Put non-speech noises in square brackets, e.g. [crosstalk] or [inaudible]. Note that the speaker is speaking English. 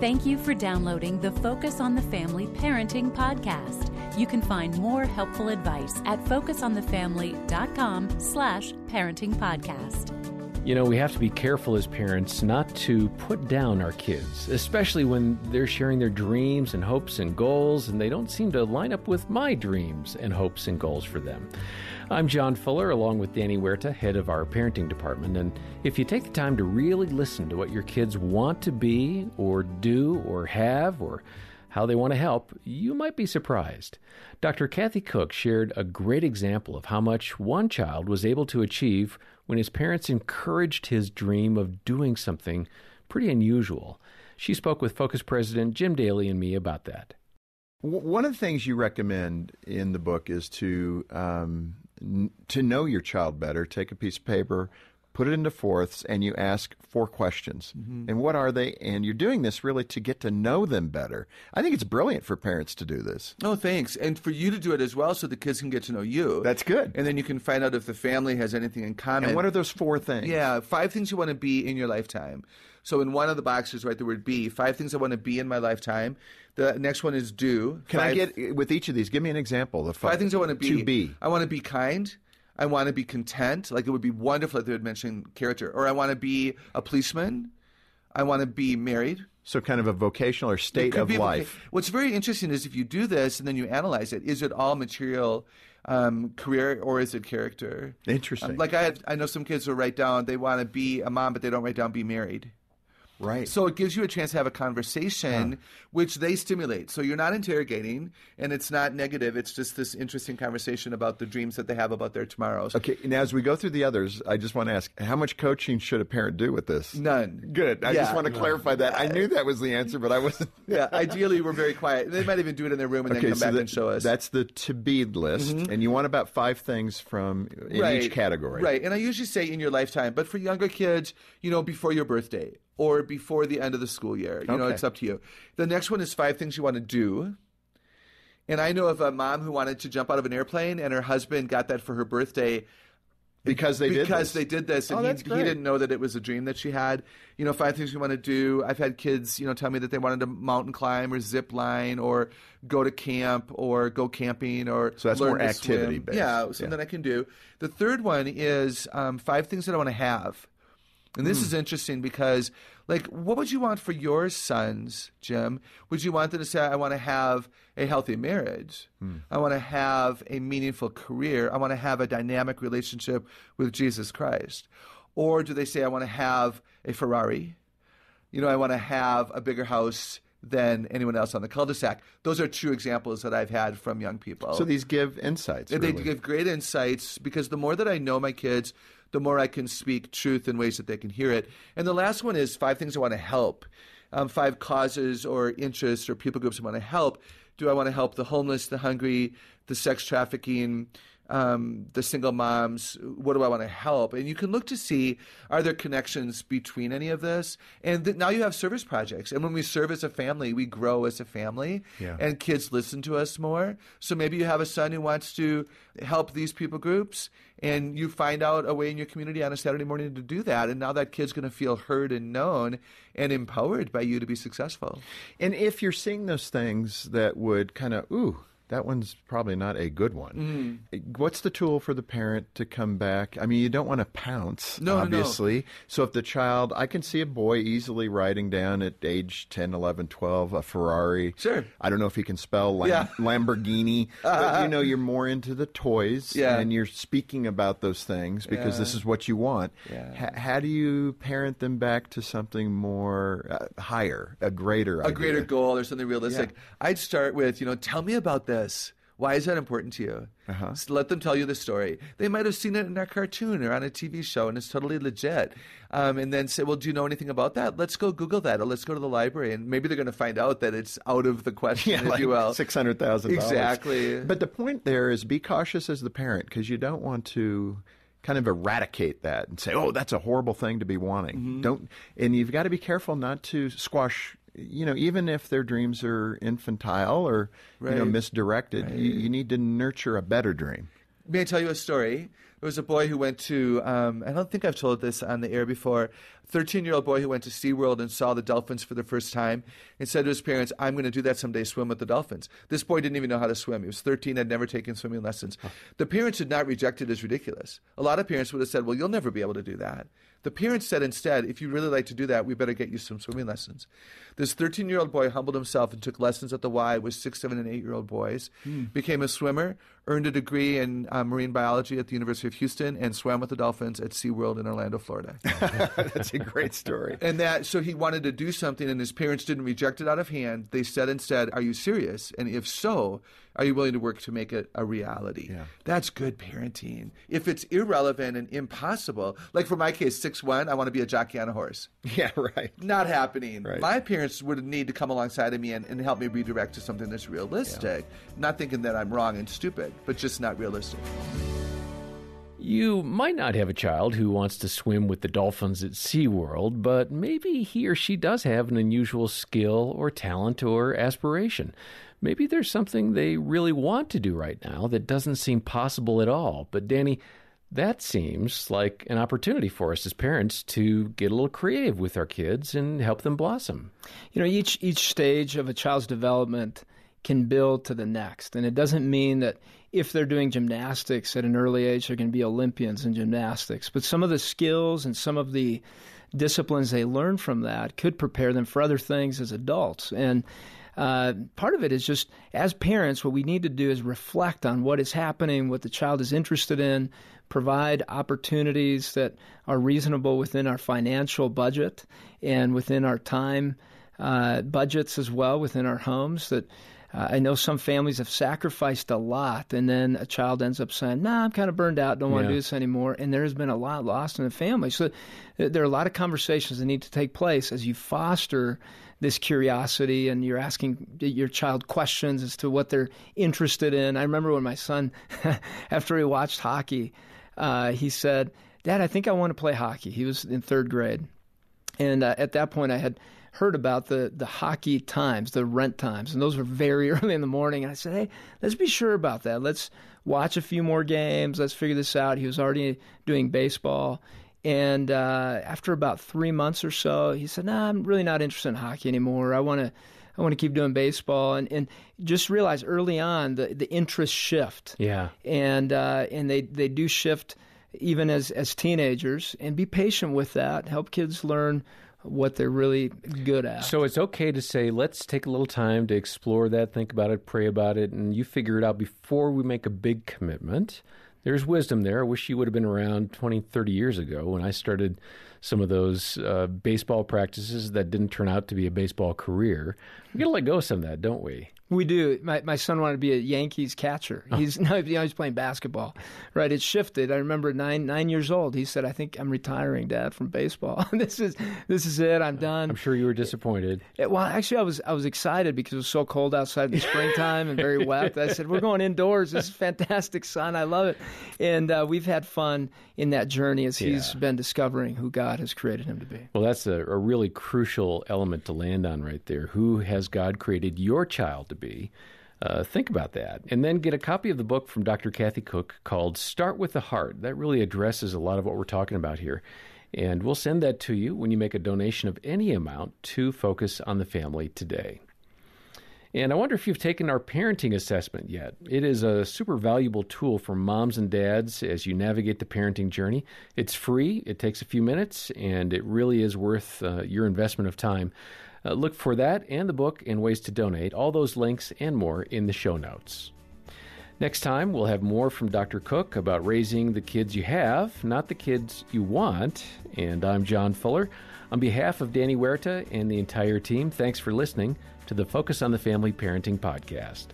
Thank you for downloading the Focus on the Family Parenting Podcast. You can find more helpful advice at focusonthefamily.com slash parenting podcast. You know, we have to be careful as parents not to put down our kids, especially when they're sharing their dreams and hopes and goals, and they don't seem to line up with my dreams and hopes and goals for them. I'm John Fuller, along with Danny Huerta, head of our parenting department. And if you take the time to really listen to what your kids want to be, or do, or have, or how they want to help, you might be surprised. Dr. Kathy Koch shared a great example of how much one child was able to achieve when his parents encouraged his dream of doing something pretty unusual. She spoke with Focus President Jim Daly and me about that. One of the things you recommend in the book is to um, to know your child better, take a piece of paper, put it into fourths, and you ask four questions. Mm-hmm. And what are they? And you're doing this really to get to know them better. I think it's brilliant for parents to do this. Oh, thanks. And for you to do it as well so the kids can get to know you. That's good. And then you can find out if the family has anything in common. And what are those four things? Yeah, five things you want to be in your lifetime. So in one of the boxes, write the word be. Five things I want to be in my lifetime. The next one is do. Can five, I get with each of these? Give me an example. The five, five things I want to be. To be. I want to be kind. I want to be content. Like it would be wonderful if they would mention character. Or I want to be a policeman. I want to be married. So, kind of a vocational or state of life. Voc- What's very interesting is if you do this and then you analyze it, is it all material um, career or is it character? Interesting. Um, like I, have, I know some kids will write down they want to be a mom, but they don't write down be married. Right. So it gives you a chance to have a conversation, which they stimulate. So you're not interrogating, and it's not negative. It's just this interesting conversation about the dreams that they have about their tomorrows. Okay. Now, as we go through the others, I just want to ask, how much coaching should a parent do with this? None. Good. I yeah. just want to clarify that. I knew that was the answer, but I wasn't. [laughs] yeah. Ideally, we're very quiet. They might even do it in their room and okay, then come so back the, and show us. That's the to be list, mm-hmm. and you want about five things from in right. each category. Right. And I usually say in your lifetime, but for younger kids, you know, before your birthday or before the end of the school year. You okay. know, it's up to you. The next one is five things you want to do. And I know of a mom who wanted to jump out of an airplane, and her husband got that for her birthday because they because did this. they did this, and oh, he, he, didn't know that it was a dream that she had. You know, five things you want to do. I've had kids, you know, tell me that they wanted to mountain climb or zip line or go to camp or go camping or so that's more activity based. Yeah, something yeah. I can do. The third one is um, five things that I want to have. And this mm. is interesting because, like, what would you want for your sons, Jim? Would you want them to say, I want to have a healthy marriage? Mm. I want to have a meaningful career. I want to have a dynamic relationship with Jesus Christ. Or do they say, I want to have a Ferrari? You know, I want to have a bigger house than anyone else on the cul-de-sac. Those are two examples that I've had from young people. So these give insights. They give great insights because the more that I know my kids, the more I can speak truth in ways that they can hear it. And the last one is five things I want to help, um, five causes or interests or people groups I want to help. Do I want to help the homeless, the hungry, the sex trafficking, um, the single moms, what do I want to help? And you can look to see are there connections between any of this? And th- now you have service projects. And when we serve as a family, we grow as a family, yeah. and kids listen to us more. So maybe you have a son who wants to help these people groups, and you find out a way in your community on a Saturday morning to do that. And now that kid's going to feel heard and known and empowered by you to be successful. And if you're seeing those things that would kind of, ooh, that one's probably not a good one. Mm. What's the tool for the parent to come back? I mean, you don't want to pounce, no, obviously. No. So if the child, I can see a boy easily riding down at age 10, 11, 12 a Ferrari. Sure. I don't know if he can spell Lam- yeah. [laughs] Lamborghini, but you know, you're more into the toys yeah. and you're speaking about those things because yeah. this is what you want. Yeah. H- how do you parent them back to something more uh, higher, a greater A idea? greater goal or something realistic? I'd start with, you know, tell me about this this? Why is that important to you? Uh-huh. Let them tell you the story. They might have seen it in a cartoon or on a TV show, and it's totally legit. Um, and then say, "Well, do you know anything about that? Let's go Google that, or let's go to the library." And maybe they're going to find out that it's out of the question, yeah, if like you will. Six hundred thousand. Exactly. But the point there is, be cautious as the parent because you don't want to kind of eradicate that and say, "Oh, that's a horrible thing to be wanting." Mm-hmm. Don't, and you've got to be careful not to squash you know, even if their dreams are infantile or right. you know misdirected, right. you, you, need to nurture a better dream. May I tell you a story? There was a boy who went to, um, I don't think I've told this on the air before, 13 year old boy who went to SeaWorld and saw the dolphins for the first time and said to his parents, I'm going to do that someday, swim with the dolphins. This boy didn't even know how to swim. He was 13, had never taken swimming lessons. The parents had not rejected it as ridiculous. A lot of parents would have said, Well, you'll never be able to do that. The parents said instead, if you really like to do that, we better get you some swimming lessons. This 13 year old boy humbled himself and took lessons at the Y with six, seven, and eight year old boys, Hmm. became a swimmer, earned a degree in uh, marine biology at the University of Houston, and swam with the dolphins at SeaWorld in Orlando, Florida. [laughs] That's a great story. and that, so he wanted to do something, and his parents didn't reject it out of hand. They said instead, Are you serious? And if so, are you willing to work to make it a reality? Yeah. That's good parenting. If it's irrelevant and impossible, like for my case, 6 1, I want to be a jockey on a horse. [laughs] Yeah, right. Not happening. Right. My parents would need to come alongside of me and, and help me redirect to something that's realistic. Not thinking that I'm wrong and stupid, but just not realistic. You might not have a child who wants to swim with the dolphins at SeaWorld, but maybe he or she does have an unusual skill or talent or aspiration. Maybe there's something they really want to do right now that doesn't seem possible at all. But, Danny, that seems like an opportunity for us as parents to get a little creative with our kids and help them blossom. You know, each each stage of a child's development can build to the next, and it doesn't mean that if they're doing gymnastics at an early age, they're going to be Olympians in gymnastics. But some of the skills and some of the disciplines they learn from that could prepare them for other things as adults. And uh, part of it is just as parents, what we need to do is reflect on what is happening, what the child is interested in, provide opportunities that are reasonable within our financial budget and within our time uh, budgets as well within our homes. That uh, I know some families have sacrificed a lot, and then a child ends up saying, "Nah, I'm kind of burned out, don't want Yeah. to do this anymore," and there has been a lot lost in the family. So uh, there are a lot of conversations that need to take place as you foster this curiosity and you're asking your child questions as to what they're interested in. I remember when my son, [laughs] after he watched hockey, uh, he said, "Dad, I think I want to play hockey." He was in third grade, and uh, at that point, I had heard about the the hockey times, the rent times, and those were very [laughs] early in the morning. And I said, "Hey, let's be sure about that. Let's watch a few more games. Let's figure this out." He was already doing baseball, and uh, after about three months or so, he said, "Nah, I'm really not interested in hockey anymore. I want to." I want to keep doing baseball, and, and just realize early on the, the interests shift Yeah. and uh, and they, they do shift even as as teenagers and be patient with that help kids learn what they're really good at So it's okay to say, let's take a little time to explore that, think about it, pray about it, and you figure it out before we make a big commitment. There's wisdom there. I wish you would have been around 20, 30 years ago when I started some of those uh, baseball practices that didn't turn out to be a baseball career. We got to let go of some of that, don't we? We do my, my son wanted to be a yankees catcher he's [laughs] now he's playing basketball right it shifted i remember nine nine years old he said i think i'm retiring dad from baseball [laughs] this is this is it i'm done I'm sure you were disappointed. Yeah, well, actually, I was I was excited because it was so cold outside in the springtime and very wet. I said, "We're going indoors. This is fantastic son. I love it." And uh, we've had fun in that journey as he's Yeah. been discovering who God has created him to be. Well, that's a, a really crucial element to land on right there. Who has God created your child to be? Uh, think about that. And then get a copy of the book from Dr. Kathy Koch called Start with the Heart. That really addresses a lot of what we're talking about here. And we'll send that to you when you make a donation of any amount to Focus on the Family today. And I wonder if you've taken our parenting assessment yet. It is a super valuable tool for moms and dads as you navigate the parenting journey. It's free, it takes a few minutes, and it really is worth uh, your investment of time. Uh, look for that and the book and ways to donate, all those links and more in the show notes. Next time, we'll have more from Dr. Koch about raising the kids you have, not the kids you want. And I'm John Fuller. On behalf of Danny Huerta and the entire team, thanks for listening to the Focus on the Family Parenting Podcast.